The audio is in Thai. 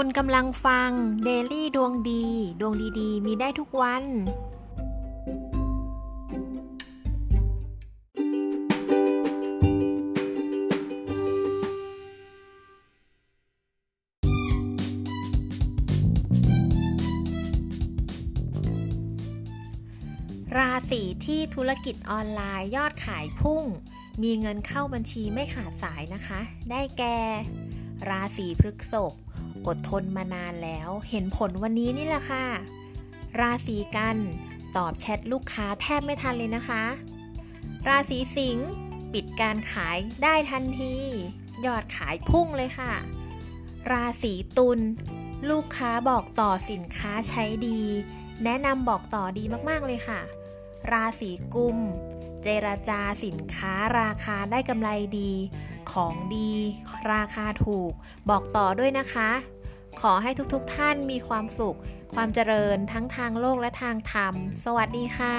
คุณกำลังฟัง Daily ดวงดี ดวงดีๆ มีได้ทุกวัน ราศีที่ธุรกิจออนไลน์ยอดขายพุ่ง มีเงินเข้าบัญชีไม่ขาดสายนะคะ ได้แก่ ราศีพฤษภ อดทนมานานแล้ว เห็นผลวันนี้นี่แหละค่ะ ราศีกันตอบแชทลูกค้าแทบไม่ทันเลยนะคะ ราศีสิงห์ปิดการขายได้ทันที ยอดขายพุ่งเลยค่ะ ราศีตุลลูกค้าบอกต่อสินค้าใช้ดี แนะนำบอกต่อดีมากๆเลยค่ะ ราศีกุม เจรจาสินค้าราคาได้กำไรดี ของดี ราคาถูก บอกต่อด้วยนะคะ ขอให้ทุกๆทท่านมีความสุข ความเจริญทั้งทางโลกและทางธรรม สวัสดีค่ะ